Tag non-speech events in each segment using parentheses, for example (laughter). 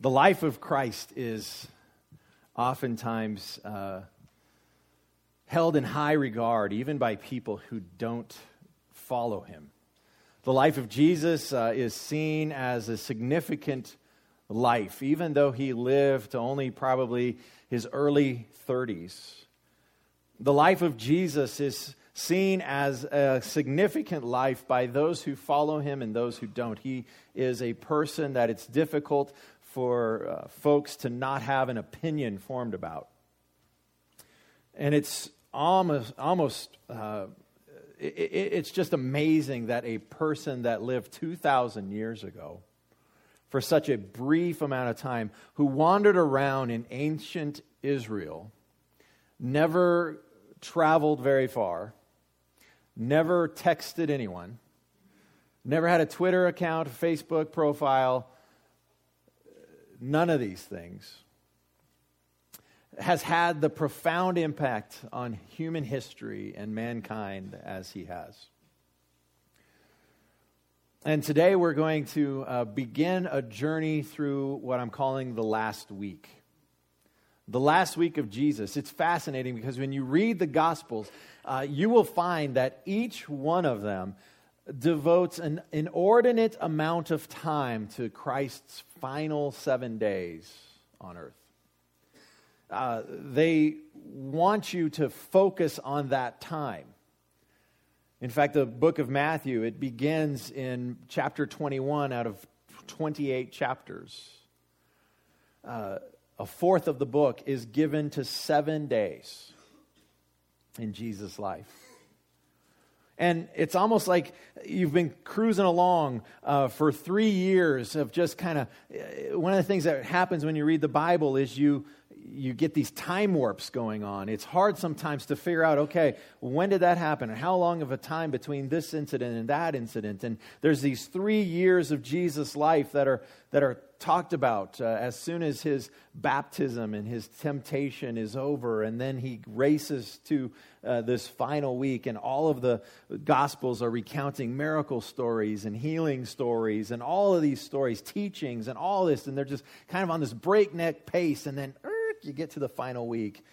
The life of Christ is oftentimes uh, held in high regard, even by people who don't follow him. The life of Jesus uh, is seen as a significant life, even though he lived to only probably his early 30s. The life of Jesus is seen as a significant life by those who follow him and those who don't. He is a person that it's difficult for uh, folks to not have an opinion formed about. And it's almost, almost uh, it, it's just amazing that a person that lived 2,000 years ago, for such a brief amount of time, who wandered around in ancient Israel, never traveled very far, never texted anyone, never had a Twitter account, Facebook profile, none of these things has had the profound impact on human history and mankind as he has. And today we're going to uh, begin a journey through what I'm calling the last week. The last week of Jesus. It's fascinating because when you read the Gospels, uh, you will find that each one of them devotes an inordinate amount of time to Christ's final seven days on earth. Uh, they want you to focus on that time. In fact, the book of Matthew, it begins in chapter 21 out of 28 chapters. Uh, a fourth of the book is given to seven days in Jesus' life. And it's almost like you've been cruising along uh, for three years of just kind of. Uh, one of the things that happens when you read the Bible is you you get these time warps going on. It's hard sometimes to figure out, okay, when did that happen? And how long of a time between this incident and that incident? And there's these three years of Jesus' life that are, that are talked about uh, as soon as his baptism and his temptation is over. And then he races to uh, this final week, and all of the Gospels are recounting miracle stories and healing stories and all of these stories, teachings, and all this. And they're just kind of on this breakneck pace. And then, you get to the final week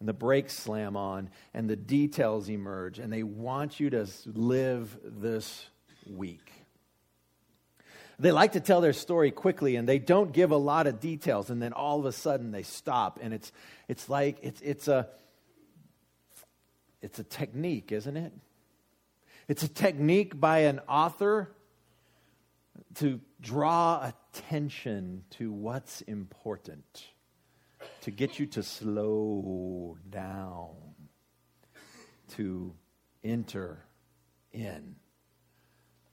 and the brakes slam on and the details emerge and they want you to live this week. They like to tell their story quickly and they don't give a lot of details and then all of a sudden they stop and it's it's like it's it's a it's a technique, isn't it? It's a technique by an author to draw attention to what's important to get you to slow down, to enter in,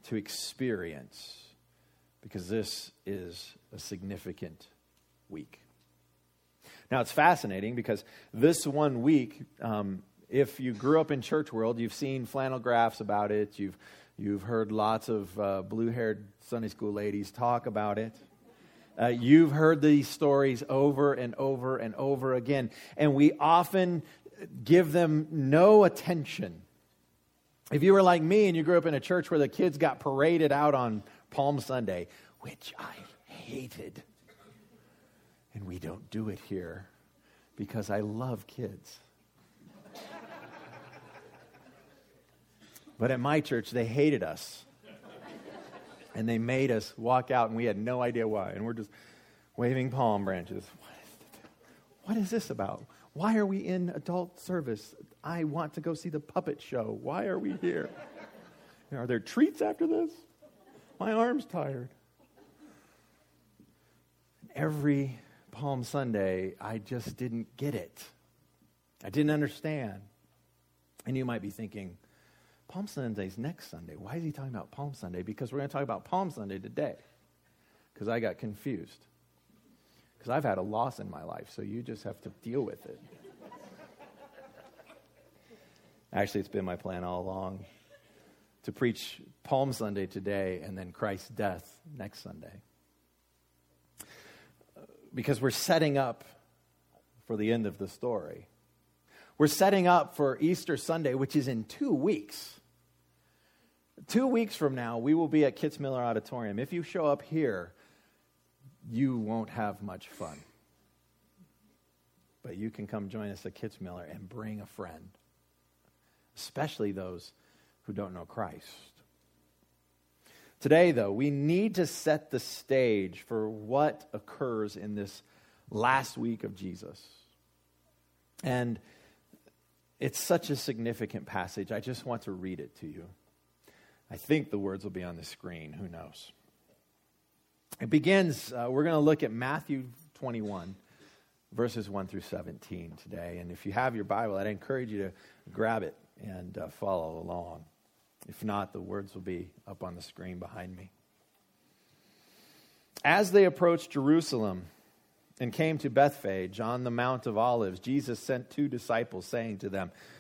to experience, because this is a significant week. Now, it's fascinating because this one week, um, if you grew up in church world, you've seen flannel graphs about it. You've, you've heard lots of uh, blue haired Sunday school ladies talk about it. Uh, you've heard these stories over and over and over again, and we often give them no attention. If you were like me and you grew up in a church where the kids got paraded out on Palm Sunday, which I hated, and we don't do it here because I love kids. but at my church, they hated us and they made us walk out, and we had no idea why. And we're just waving palm branches. What is, this about? Why are we in adult service? I want to go see the puppet show. Why are we here? (laughs) Are there treats after this? My arm's tired. Every Palm Sunday, I just didn't get it. I didn't understand. And you might be thinking, Palm Sunday's next Sunday. Why is he talking about Palm Sunday? Because we're going to talk about Palm Sunday today. Because I got confused. Because I've had a loss in my life, so you just have to deal with it. Actually, it's been my plan all along to preach Palm Sunday today and then Christ's death next Sunday. Because we're setting up for the end of the story. We're setting up for Easter Sunday, which is in two weeks. Two weeks from now, we will be at Kitzmiller Auditorium. If you show up here, you won't have much fun. But you can come join us at Kitzmiller and bring a friend, especially those who don't know Christ. Today, though, we need to set the stage for what occurs in this last week of Jesus. And it's such a significant passage. I just want to read it to you. I think the words will be on the screen. Who knows? It begins, uh, we're going to look at Matthew 21, verses 1 through 17 today. And if you have your Bible, I'd encourage you to grab it and uh, follow along. If not, the words will be up on the screen behind me. As they approached Jerusalem and came to Bethphage on the Mount of Olives, Jesus sent two disciples, saying to them,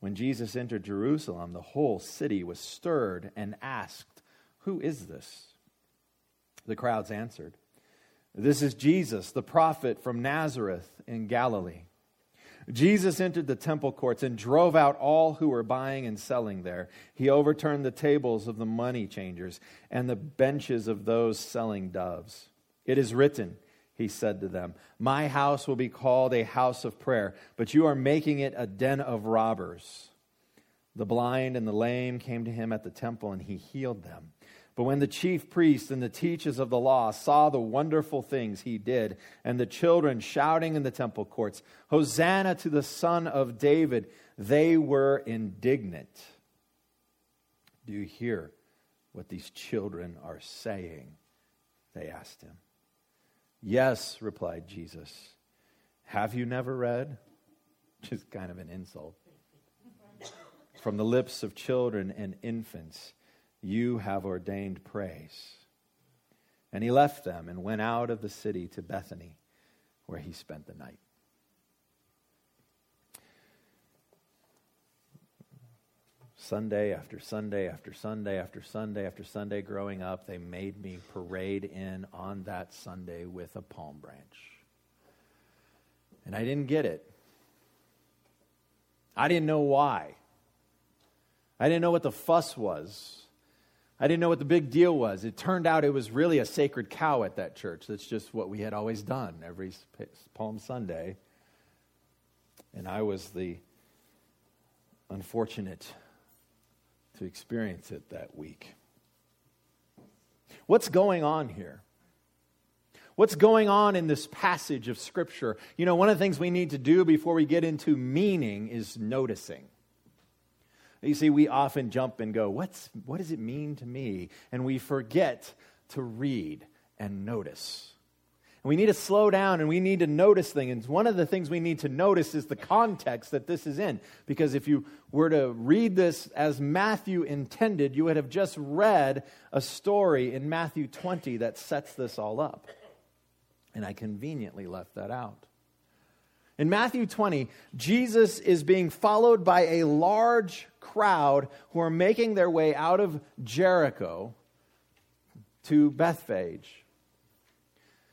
When Jesus entered Jerusalem, the whole city was stirred and asked, Who is this? The crowds answered, this is Jesus, the prophet from Nazareth in Galilee. Jesus entered the temple courts and drove out all who were buying and selling there. He overturned the tables of the money changers and the benches of those selling doves. It is written, he said to them, My house will be called a house of prayer, but you are making it a den of robbers. The blind and the lame came to him at the temple, and he healed them. But when the chief priests and the teachers of the law saw the wonderful things he did, and the children shouting in the temple courts, Hosanna to the Son of David, they were indignant. Do you hear what these children are saying? They asked him. Yes, replied Jesus. Have you never read? Which is kind of an insult. From the lips of children and infants you have ordained praise. And he left them and went out of the city to Bethany, where he spent the night. Sunday after Sunday after Sunday after Sunday after Sunday growing up, they made me parade in on that Sunday with a palm branch. And I didn't get it. I didn't know why. I didn't know what the fuss was. I didn't know what the big deal was. It turned out it was really a sacred cow at that church. That's just what we had always done every Palm Sunday. And I was the unfortunate to experience it that week. What's going on here? What's going on in this passage of Scripture? You know, one of the things we need to do before we get into meaning is noticing. You see, we often jump and go, What's, What does it mean to me? And we forget to read and notice. We need to slow down and we need to notice things. One of the things we need to notice is the context that this is in. Because if you were to read this as Matthew intended, you would have just read a story in Matthew 20 that sets this all up. And I conveniently left that out. In Matthew 20, Jesus is being followed by a large crowd who are making their way out of Jericho to Bethphage.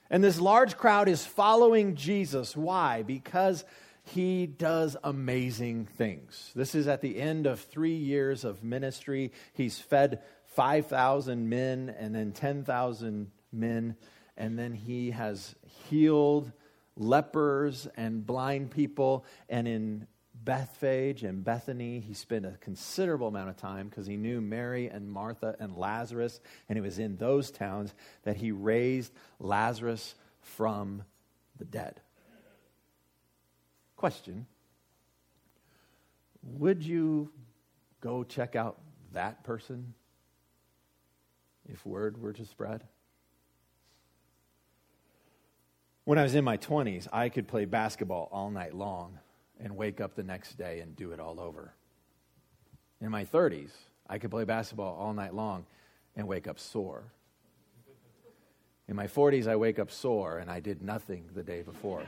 And this large crowd is following Jesus. Why? Because he does amazing things. This is at the end of three years of ministry. He's fed 5,000 men and then 10,000 men, and then he has healed lepers and blind people. And in Bethphage and Bethany, he spent a considerable amount of time because he knew Mary and Martha and Lazarus. And it was in those towns that he raised Lazarus from the dead. Question would you go check out that person if word were to spread? When I was in my 20s, I could play basketball all night long and wake up the next day and do it all over. In my 30s, I could play basketball all night long and wake up sore. In my 40s, I wake up sore and I did nothing the day before.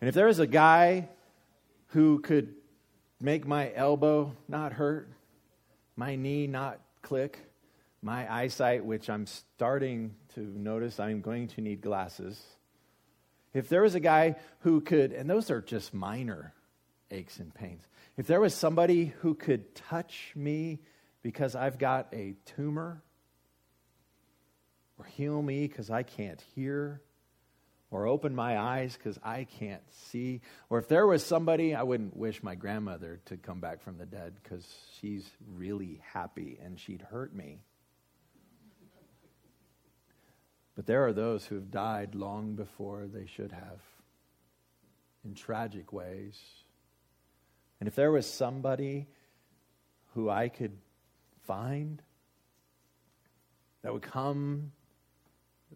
and if there is a guy who could make my elbow not hurt, my knee not click, my eyesight, which I'm starting to notice I'm going to need glasses. If there was a guy who could, and those are just minor aches and pains, if there was somebody who could touch me because I've got a tumor, or heal me because I can't hear, or open my eyes because I can't see. Or if there was somebody, I wouldn't wish my grandmother to come back from the dead because she's really happy and she'd hurt me. But there are those who have died long before they should have in tragic ways. And if there was somebody who I could find that would come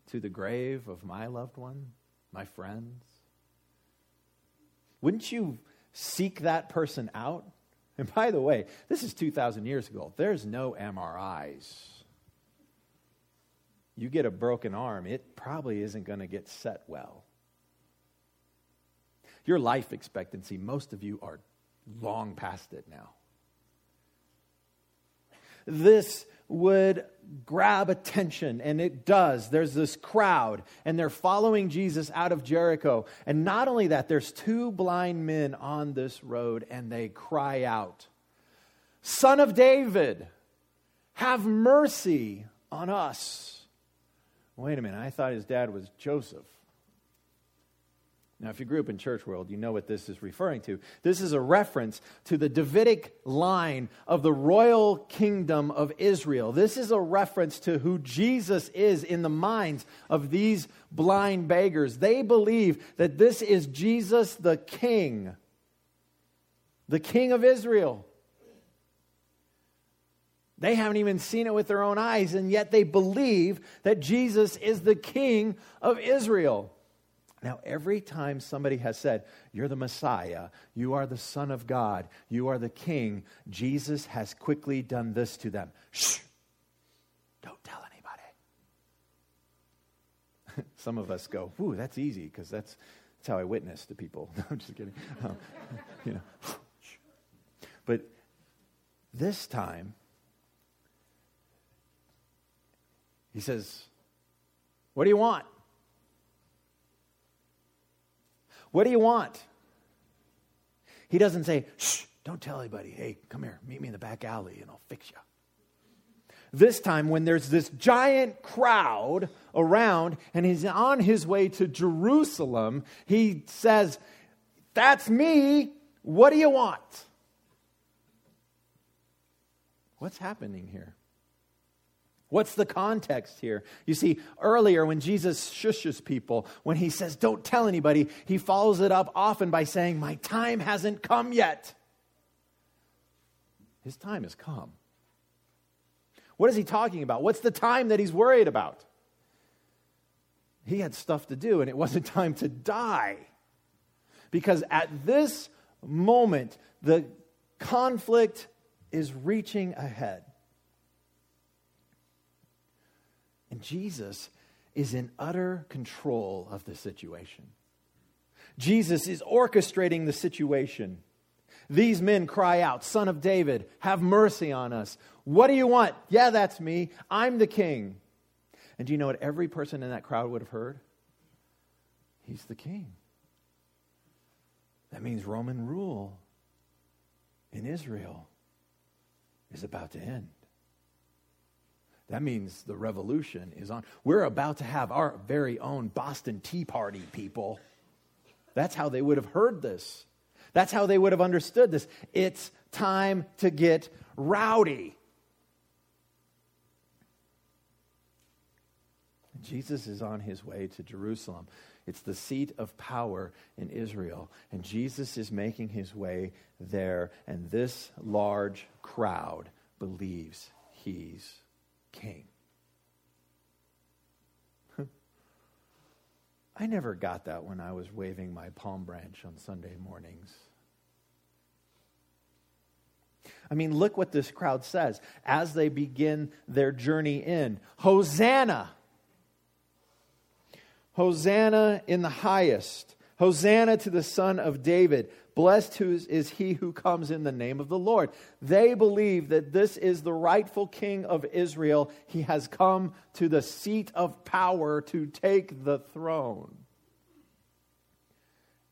to the grave of my loved one, my friends? Wouldn't you seek that person out? And by the way, this is 2,000 years ago. There's no MRIs. You get a broken arm, it probably isn't going to get set well. Your life expectancy, most of you are long past it now. This would grab attention, and it does. There's this crowd, and they're following Jesus out of Jericho. And not only that, there's two blind men on this road, and they cry out, Son of David, have mercy on us. Wait a minute, I thought his dad was Joseph. Now, if you grew up in church world, you know what this is referring to. This is a reference to the Davidic line of the royal kingdom of Israel. This is a reference to who Jesus is in the minds of these blind beggars. They believe that this is Jesus the king, the king of Israel. They haven't even seen it with their own eyes, and yet they believe that Jesus is the king of Israel. Now, every time somebody has said, You're the Messiah, you are the Son of God, you are the King, Jesus has quickly done this to them. Shh! Don't tell anybody. (laughs) Some of us go, Ooh, that's easy, because that's, that's how I witness to people. (laughs) No, I'm just kidding. (laughs) Um, you know. but this time, he says, What do you want? What do you want? He doesn't say, shh, don't tell anybody. Hey, come here, meet me in the back alley and I'll fix you. This time, when there's this giant crowd around and he's on his way to Jerusalem, he says, That's me. What do you want? What's happening here? What's the context here? You see, earlier when Jesus shushes people, when he says, Don't tell anybody, he follows it up often by saying, My time hasn't come yet. His time has come. What is he talking about? What's the time that he's worried about? He had stuff to do, and it wasn't (laughs) time to die. Because at this moment, the conflict is reaching ahead. And Jesus is in utter control of the situation. Jesus is orchestrating the situation. These men cry out, Son of David, have mercy on us. What do you want? Yeah, that's me. I'm the king. And do you know what every person in that crowd would have heard? He's the king. That means Roman rule in Israel is about to end. That means the revolution is on. We're about to have our very own Boston Tea Party, people. That's how they would have heard this. That's how they would have understood this. It's time to get rowdy. Jesus is on his way to Jerusalem. It's the seat of power in Israel. And Jesus is making his way there. And this large crowd believes he's king. I never got that when I was waving my palm branch on Sunday mornings. I mean, look what this crowd says as they begin their journey in Hosanna! Hosanna in the highest. Hosanna to the Son of David. Blessed is he who comes in the name of the Lord. They believe that this is the rightful king of Israel. He has come to the seat of power to take the throne.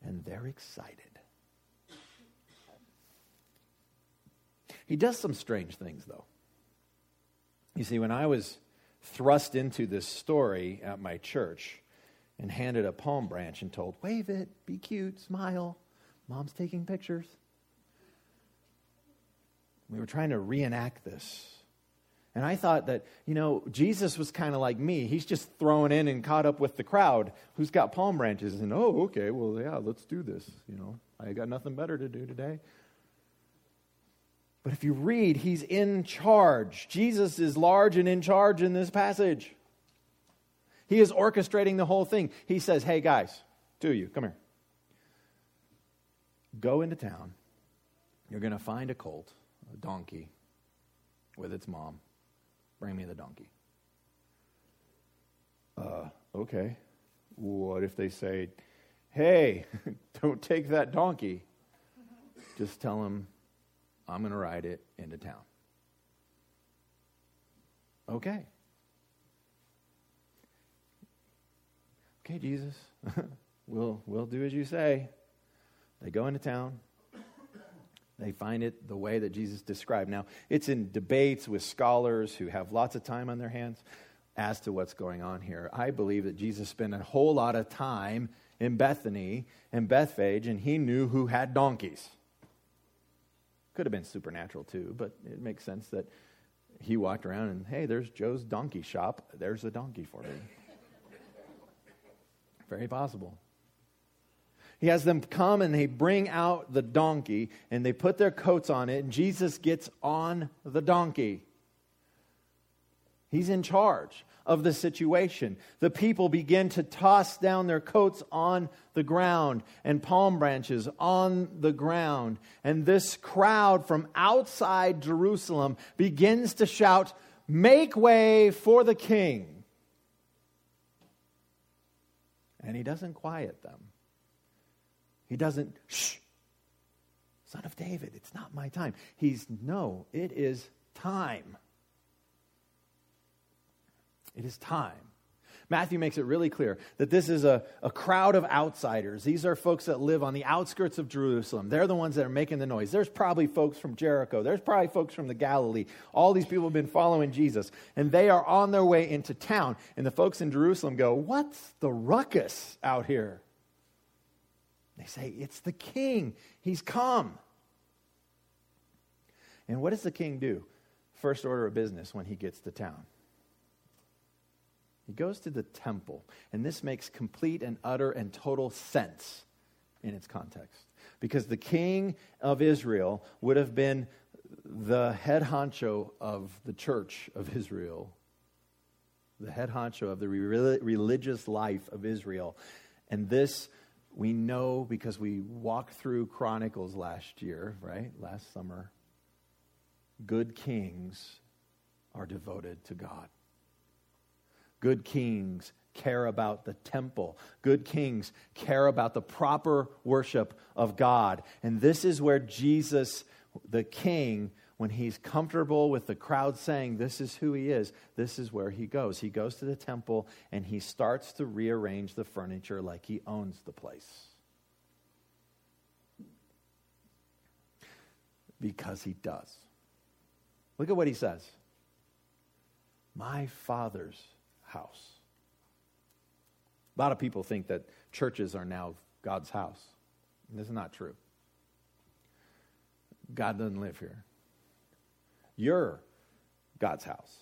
And they're excited. He does some strange things, though. You see, when I was thrust into this story at my church and handed a palm branch and told, wave it, be cute, smile, Mom's taking pictures. We were trying to reenact this. And I thought that, you know, Jesus was kind of like me. He's just thrown in and caught up with the crowd who's got palm branches. And, oh, okay, well, yeah, let's do this. You know, I got nothing better to do today. But if you read, he's in charge. Jesus is large and in charge in this passage. He is orchestrating the whole thing. He says, hey, guys, of you, come here. Go into town. You're going to find a colt, a donkey, with its mom. Bring me the donkey. Uh, okay. What if they say, hey, (laughs) don't take that donkey? Just tell them, I'm going to ride it into town. Okay. Okay, Jesus. (laughs) we'll, we'll do as you say. They go into town. They find it the way that Jesus described. Now, it's in debates with scholars who have lots of time on their hands as to what's going on here. I believe that Jesus spent a whole lot of time in Bethany and Bethphage, and he knew who had donkeys. Could have been supernatural too, but it makes sense that he walked around and, hey, there's Joe's donkey shop. There's a donkey for me. Very possible. He has them come and they bring out the donkey and they put their coats on it, and Jesus gets on the donkey. He's in charge of the situation. The people begin to toss down their coats on the ground and palm branches on the ground. And this crowd from outside Jerusalem begins to shout, Make way for the king. And he doesn't quiet them. He doesn't, shh, son of David, it's not my time. He's, no, it is time. It is time. Matthew makes it really clear that this is a, a crowd of outsiders. These are folks that live on the outskirts of Jerusalem. They're the ones that are making the noise. There's probably folks from Jericho. There's probably folks from the Galilee. All these people have been following Jesus, and they are on their way into town. And the folks in Jerusalem go, What's the ruckus out here? They say, It's the king. He's come. And what does the king do? First order of business when he gets to town. He goes to the temple. And this makes complete and utter and total sense in its context. Because the king of Israel would have been the head honcho of the church of Israel, the head honcho of the religious life of Israel. And this we know because we walked through Chronicles last year, right? Last summer. Good kings are devoted to God. Good kings care about the temple. Good kings care about the proper worship of God. And this is where Jesus, the king, when he's comfortable with the crowd saying this is who he is, this is where he goes. He goes to the temple and he starts to rearrange the furniture like he owns the place. Because he does. Look at what he says My father's house. A lot of people think that churches are now God's house. This is not true. God doesn't live here. You're God's house.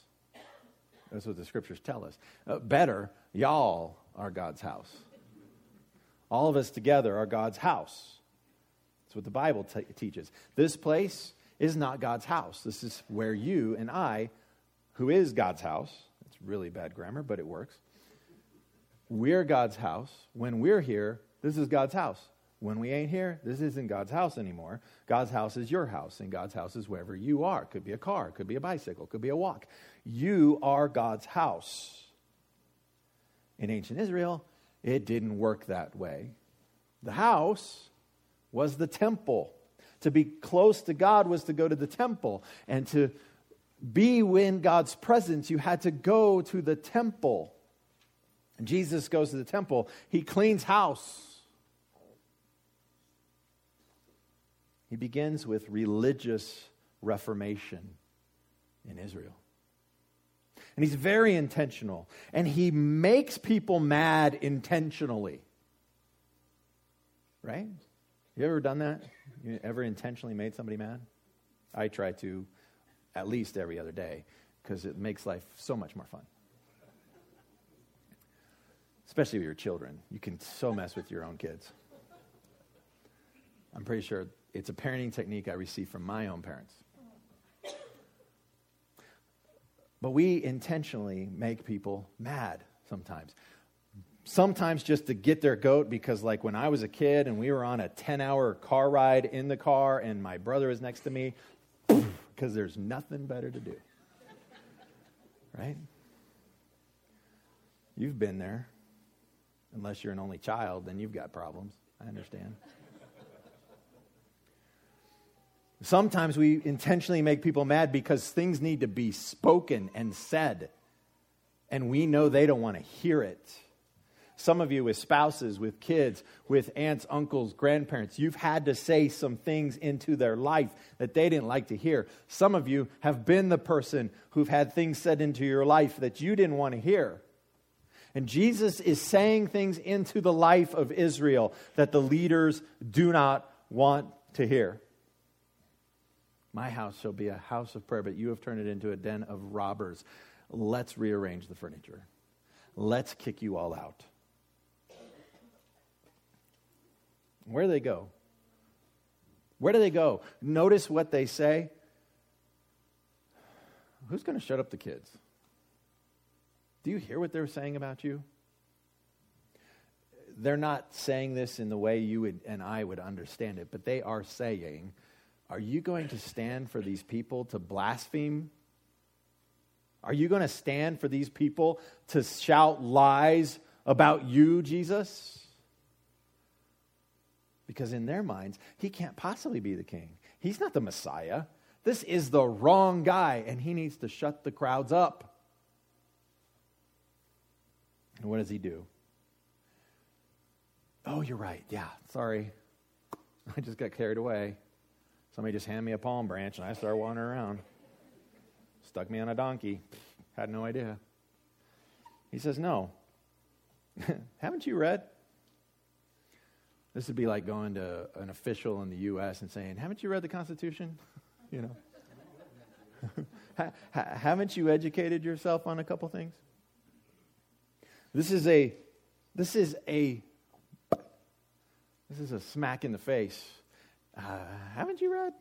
That's what the scriptures tell us. Uh, better, y'all are God's house. All of us together are God's house. That's what the Bible teaches. This place is not God's house. This is where you and I, who is God's house, it's really bad grammar, but it works. We're God's house. When we're here, this is God's house. When we ain't here, this isn't God's house anymore. God's house is your house, and God's house is wherever you are. It could be a car, it could be a bicycle, it could be a walk. You are God's house. In ancient Israel, it didn't work that way. The house was the temple. To be close to God was to go to the temple. And to be in God's presence, you had to go to the temple. And Jesus goes to the temple, he cleans house. He begins with religious reformation in Israel. And he's very intentional. And he makes people mad intentionally. Right? You ever done that? You ever intentionally made somebody mad? I try to at least every other day because it makes life so much more fun. Especially with your children. You can so mess with your own kids. I'm pretty sure it's a parenting technique I received from my own parents. But we intentionally make people mad sometimes. Sometimes just to get their goat, because, like, when I was a kid and we were on a 10 hour car ride in the car and my brother is next to me, because there's nothing better to do. Right? You've been there. Unless you're an only child, then you've got problems. I understand. Sometimes we intentionally make people mad because things need to be spoken and said, and we know they don't want to hear it. Some of you, with spouses, with kids, with aunts, uncles, grandparents, you've had to say some things into their life that they didn't like to hear. Some of you have been the person who've had things said into your life that you didn't want to hear. And Jesus is saying things into the life of Israel that the leaders do not want to hear. My house shall be a house of prayer, but you have turned it into a den of robbers. Let's rearrange the furniture. Let's kick you all out. Where do they go? Where do they go? Notice what they say. Who's going to shut up the kids? Do you hear what they're saying about you? They're not saying this in the way you would, and I would understand it, but they are saying, are you going to stand for these people to blaspheme? Are you going to stand for these people to shout lies about you, Jesus? Because in their minds, he can't possibly be the king. He's not the Messiah. This is the wrong guy, and he needs to shut the crowds up. And what does he do? Oh, you're right. Yeah, sorry. (laughs) I just got carried away. Somebody just handed me a palm branch and I started wandering around. Stuck me on a donkey. Had no idea. He says, No. (laughs) Haven't you read? This would be like going to an official in the U.S. and saying, Haven't you read the Constitution? (laughs) you know. (laughs) Haven't you educated yourself on a couple things? This is a this is a this is a smack in the face uh, haven't you read?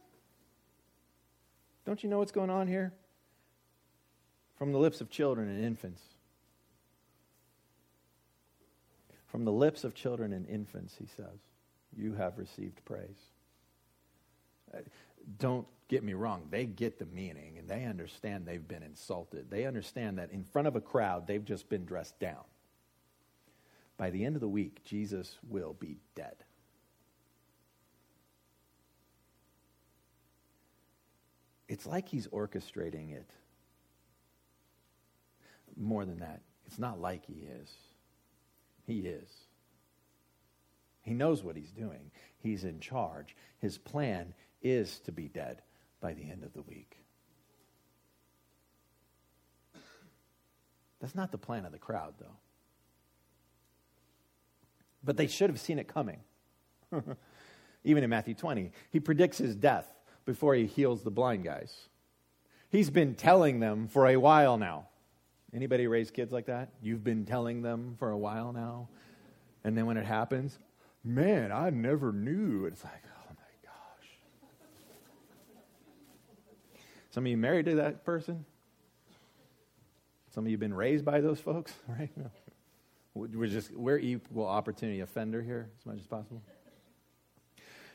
Don't you know what's going on here? From the lips of children and infants. From the lips of children and infants, he says, you have received praise. Uh, don't get me wrong, they get the meaning and they understand they've been insulted. They understand that in front of a crowd, they've just been dressed down. By the end of the week, Jesus will be dead. It's like he's orchestrating it. More than that, it's not like he is. He is. He knows what he's doing. He's in charge. His plan is to be dead by the end of the week. That's not the plan of the crowd, though. But they should have seen it coming. (laughs) Even in Matthew 20, he predicts his death before he heals the blind guys. He's been telling them for a while now. Anybody raise kids like that? You've been telling them for a while now. And then when it happens, man, I never knew. It's like, oh my gosh. Some of you married to that person? Some of you been raised by those folks, (laughs) right? We're just we're equal opportunity offender here as much as possible.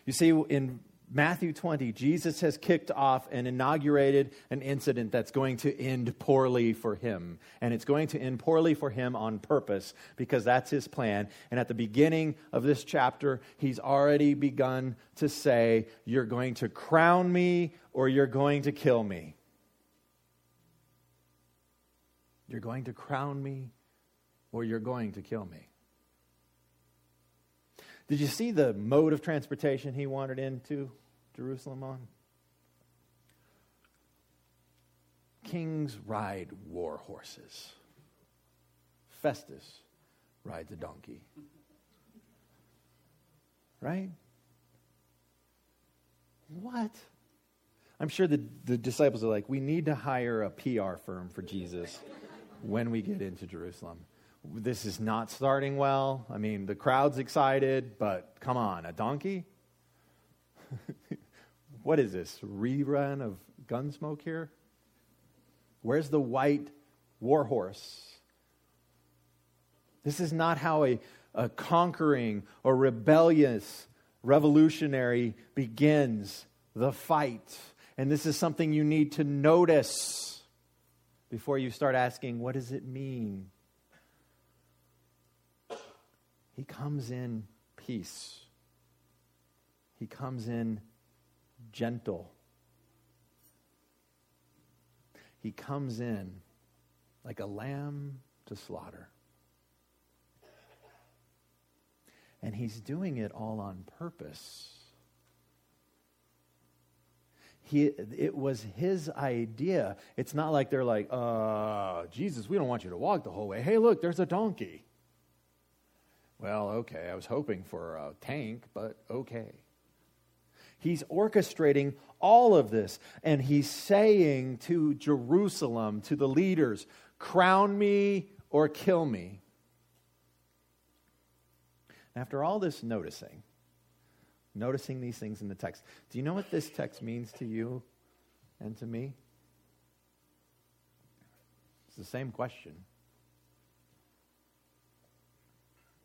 You see, in Matthew 20, Jesus has kicked off and inaugurated an incident that's going to end poorly for him. And it's going to end poorly for him on purpose because that's his plan. And at the beginning of this chapter, he's already begun to say, You're going to crown me or you're going to kill me. You're going to crown me or you're going to kill me. Did you see the mode of transportation he wandered into Jerusalem on? Kings ride war horses. Festus rides a donkey. Right? What? I'm sure the, the disciples are like, we need to hire a PR firm for Jesus when we get into Jerusalem. This is not starting well. I mean, the crowd's excited, but come on, a donkey? (laughs) what is this? Rerun of Gunsmoke here? Where's the white war horse? This is not how a, a conquering or rebellious revolutionary begins the fight. And this is something you need to notice before you start asking, what does it mean? He comes in peace. He comes in gentle. He comes in like a lamb to slaughter. And he's doing it all on purpose. He, it was his idea. It's not like they're like, uh, Jesus, we don't want you to walk the whole way. Hey, look, there's a donkey. Well, okay, I was hoping for a tank, but okay. He's orchestrating all of this, and he's saying to Jerusalem, to the leaders, crown me or kill me. After all this noticing, noticing these things in the text. Do you know what this text means to you and to me? It's the same question.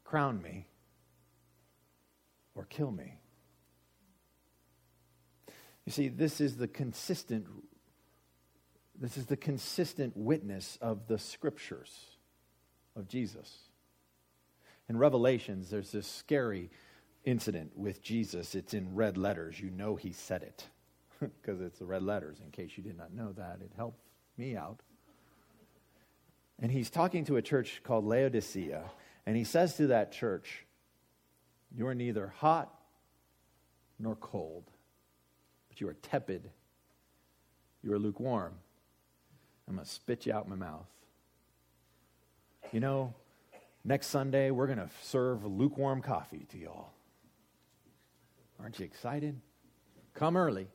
Crown me or kill me. You see, this is the consistent this is the consistent witness of the scriptures of Jesus. In Revelations, there's this scary incident with Jesus. It's in red letters. You know he said it (laughs) because it's the red letters. In case you did not know that, it helped me out. And he's talking to a church called Laodicea, and he says to that church, You are neither hot nor cold, but you are tepid. You are lukewarm. I'm going to spit you out my mouth. You know, next Sunday, we're going to serve lukewarm coffee to y'all. Aren't you excited? Come early.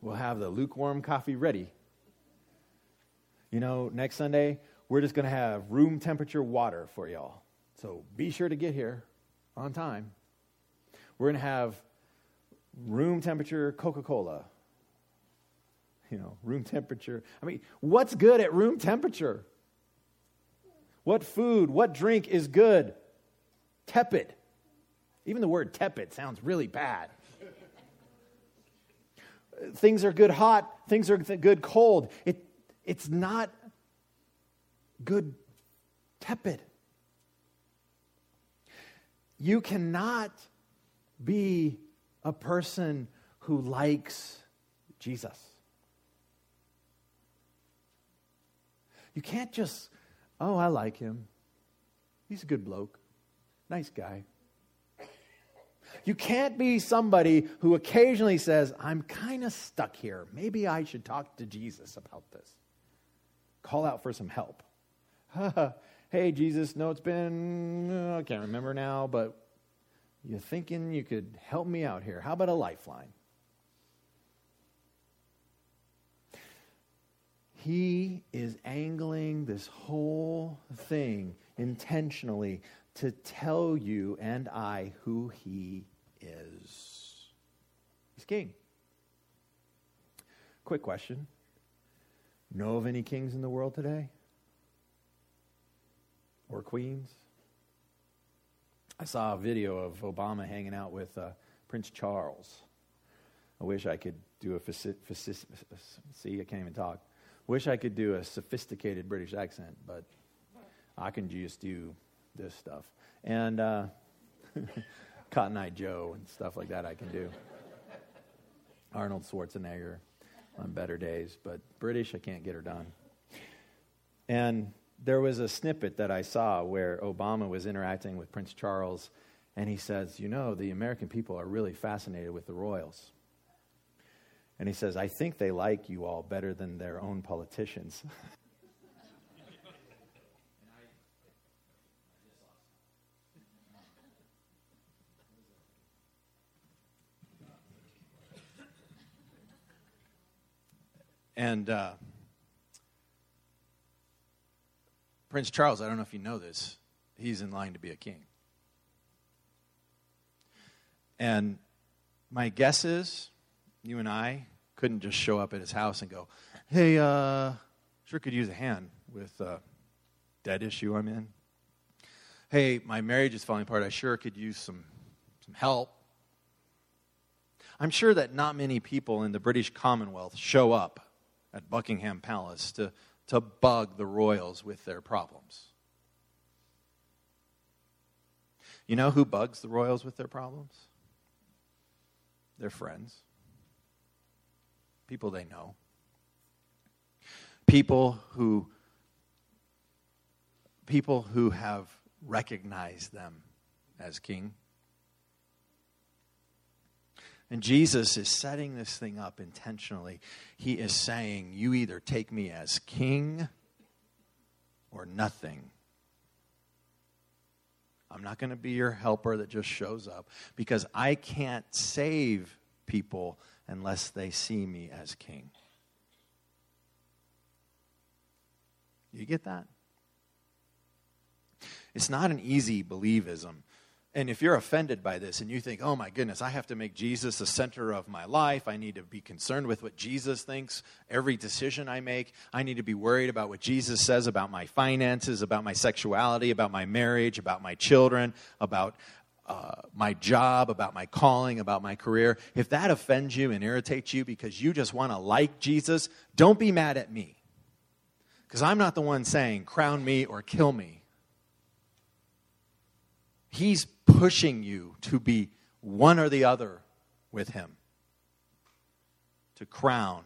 We'll have the lukewarm coffee ready. You know, next Sunday, we're just going to have room temperature water for y'all. So be sure to get here on time. We're going to have room temperature Coca Cola. You know, room temperature. I mean, what's good at room temperature? What food, what drink is good? Tepid. Even the word tepid sounds really bad. things are good hot, things are good cold. It, it's not good tepid. You cannot be a person who likes Jesus. You can't just, oh, I like him. He's a good bloke, nice guy. You can't be somebody who occasionally says, I'm kind of stuck here. Maybe I should talk to Jesus about this. Call out for some help. (laughs) hey, Jesus, no, it's been, uh, I can't remember now, but you're thinking you could help me out here. How about a lifeline? He is angling this whole thing intentionally to tell you and I who he is. He's king. Quick question Know of any kings in the world today? Or queens? I saw a video of Obama hanging out with uh, Prince Charles. I wish I could do a faci- faci- see. I can't even talk. Wish I could do a sophisticated British accent, but I can just do this stuff and uh, (laughs) Cotton Eye Joe and stuff like that. I can do Arnold Schwarzenegger on better days, but British I can't get her done. And there was a snippet that I saw where Obama was interacting with Prince Charles, and he says, You know, the American people are really fascinated with the royals. And he says, I think they like you all better than their own politicians. (laughs) and uh, Prince Charles, I don't know if you know this, he's in line to be a king. And my guess is you and I couldn't just show up at his house and go, hey, uh, sure could use a hand with a debt issue I'm in. Hey, my marriage is falling apart. I sure could use some, some help. I'm sure that not many people in the British Commonwealth show up at Buckingham Palace to, to bug the royals with their problems. You know who bugs the royals with their problems? Their friends people they know, people who people who have recognized them as king. And Jesus is setting this thing up intentionally. He is saying, You either take me as king or nothing. I'm not going to be your helper that just shows up because I can't save people unless they see me as king. You get that? It's not an easy believism. And if you're offended by this and you think, oh my goodness, I have to make Jesus the center of my life, I need to be concerned with what Jesus thinks every decision I make, I need to be worried about what Jesus says about my finances, about my sexuality, about my marriage, about my children, about uh, my job, about my calling, about my career, if that offends you and irritates you because you just want to like Jesus, don't be mad at me. Because I'm not the one saying, crown me or kill me. He's pushing you to be one or the other with Him, to crown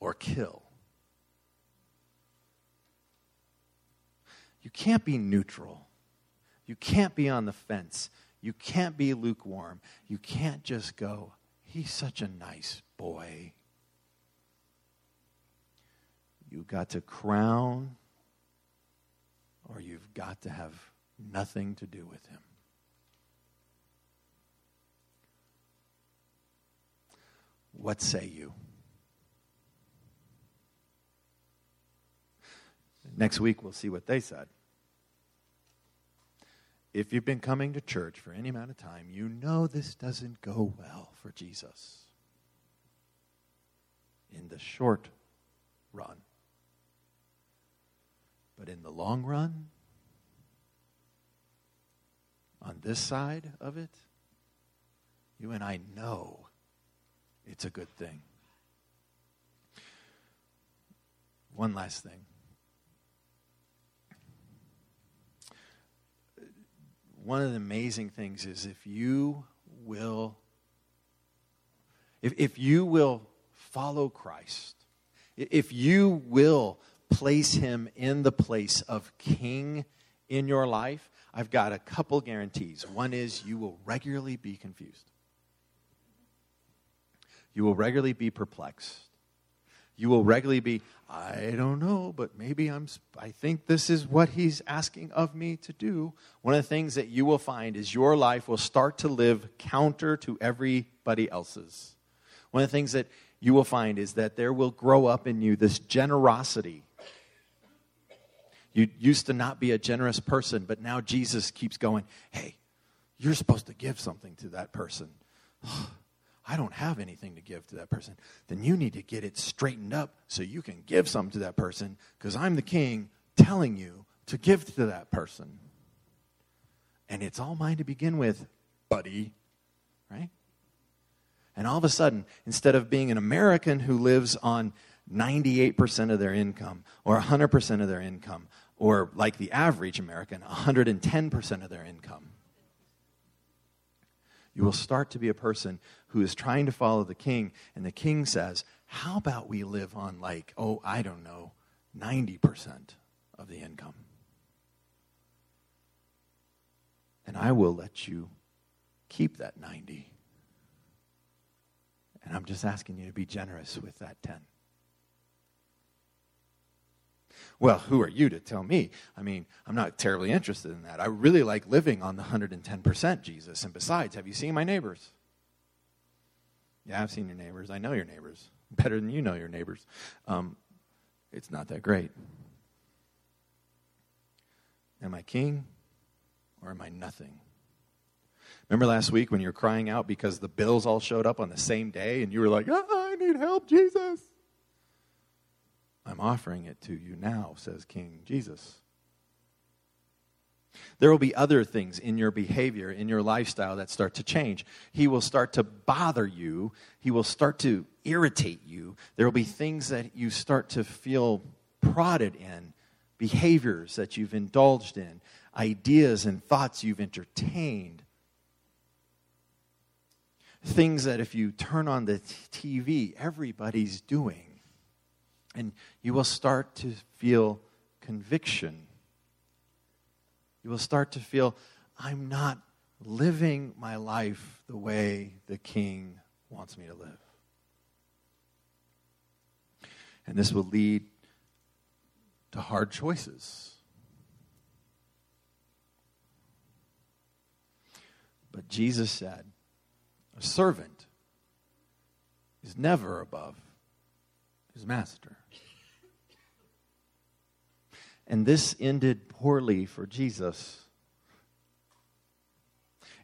or kill. You can't be neutral. You can't be on the fence. You can't be lukewarm. You can't just go, he's such a nice boy. You've got to crown, or you've got to have nothing to do with him. What say you? Next week, we'll see what they said if you've been coming to church for any amount of time, you know this doesn't go well for Jesus in the short run. But in the long run, on this side of it, you and I know it's a good thing. One last thing. one of the amazing things is if you will if, if you will follow Christ, if you will place him in the place of king in your life, I've got a couple guarantees. One is you will regularly be confused. You will regularly be perplexed. You will regularly be, I don't know, but maybe I'm, I think this is what he's asking of me to do. One of the things that you will find is your life will start to live counter to everybody else's. One of the things that you will find is that there will grow up in you this generosity You used to not be a generous person, but now Jesus keeps going, hey, you're supposed to give something to that person. (sighs) I don't have anything to give to that person. Then you need to get it straightened up so you can give something to that person because I'm the king telling you to give to that person. And it's all mine to begin with, buddy. Right? And all of a sudden, instead of being an American who lives on 98% of their income or 100% of their income, or like the average American, 110% of their income, you will start to be a person who is trying to follow the king. And the king says, How about we live on, like, oh, I don't know, 90% of the income? And I will let you keep that 90 and I'm just asking you to be generous with that 10. Well, who are you to tell me? I mean, I'm not terribly interested in that. I really like living on the 110%, Jesus. And besides, have you seen my neighbors? Yeah, I've seen your neighbors. I know your neighbors better than you know your neighbors. Um, it's not that great. Am I king or am I nothing? Remember last week when you were crying out because the bills all showed up on the same day and you were like, oh, I need help, Jesus? I'm offering it to you now, says King Jesus. There will be other things in your behavior, in your lifestyle that start to change. He will start to bother you. He will start to irritate you. There will be things that you start to feel prodded in, behaviors that you've indulged in, ideas and thoughts you've entertained things that if you turn on the TV, everybody's doing. And you will start to feel conviction. You will start to feel, I'm not living my life the way the king wants me to live. And this will lead to hard choices. But Jesus said, a servant is never above his master. And this ended poorly for Jesus.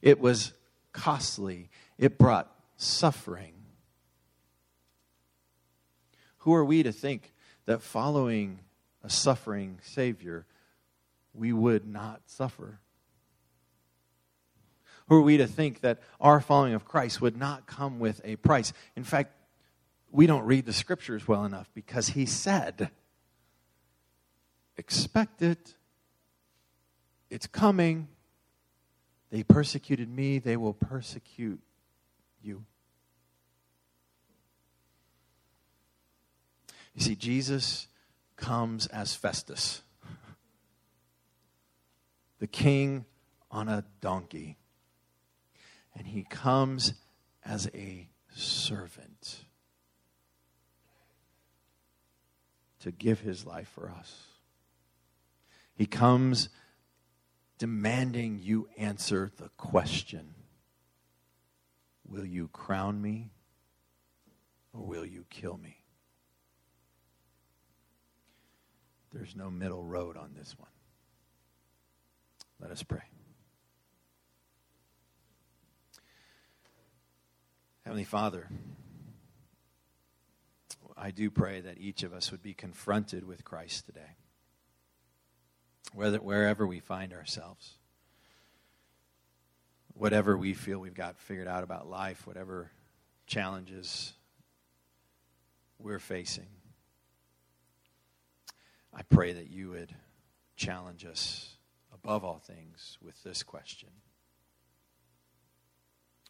It was costly, it brought suffering. Who are we to think that following a suffering Savior, we would not suffer? Who are we to think that our following of Christ would not come with a price? In fact, we don't read the scriptures well enough because he said, Expect it. It's coming. They persecuted me, they will persecute you. You see, Jesus comes as Festus, (laughs) the king on a donkey and he comes as a servant to give his life for us. He comes demanding you answer the question Will you crown me or will you kill me? There's no middle road on this one. Let us pray. Heavenly Father, I do pray that each of us would be confronted with Christ today, whether, wherever we find ourselves, whatever we feel we've got figured out about life, whatever challenges we're facing. I pray that you would challenge us above all things with this question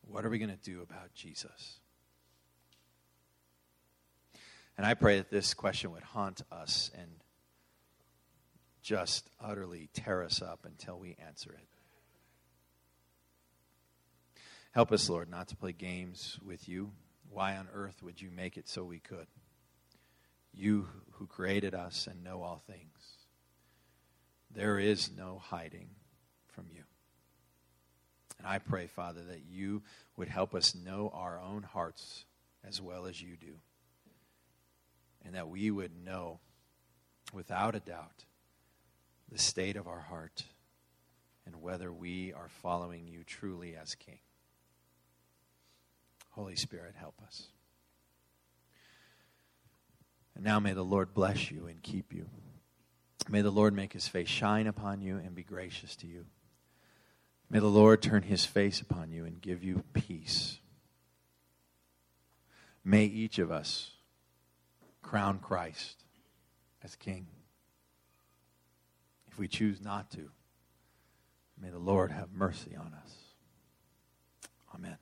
what are we going to do about Jesus? And I pray that this question would haunt us and just utterly tear us up until we answer it. Help us, Lord, not to play games with you. Why on earth would you make it so we could? You who created us and know all things. There is no hiding from you. And I pray, Father, that you would help us know our own hearts as well as you do. And that we would know without a doubt the state of our heart and whether we are following you truly as King. Holy Spirit, help us. And now may the Lord bless you and keep you. May the Lord make his face shine upon you and be gracious to you. May the Lord turn his face upon you and give you peace. May each of us crown Christ as King. If we choose not to, may the Lord have mercy on us. Amen.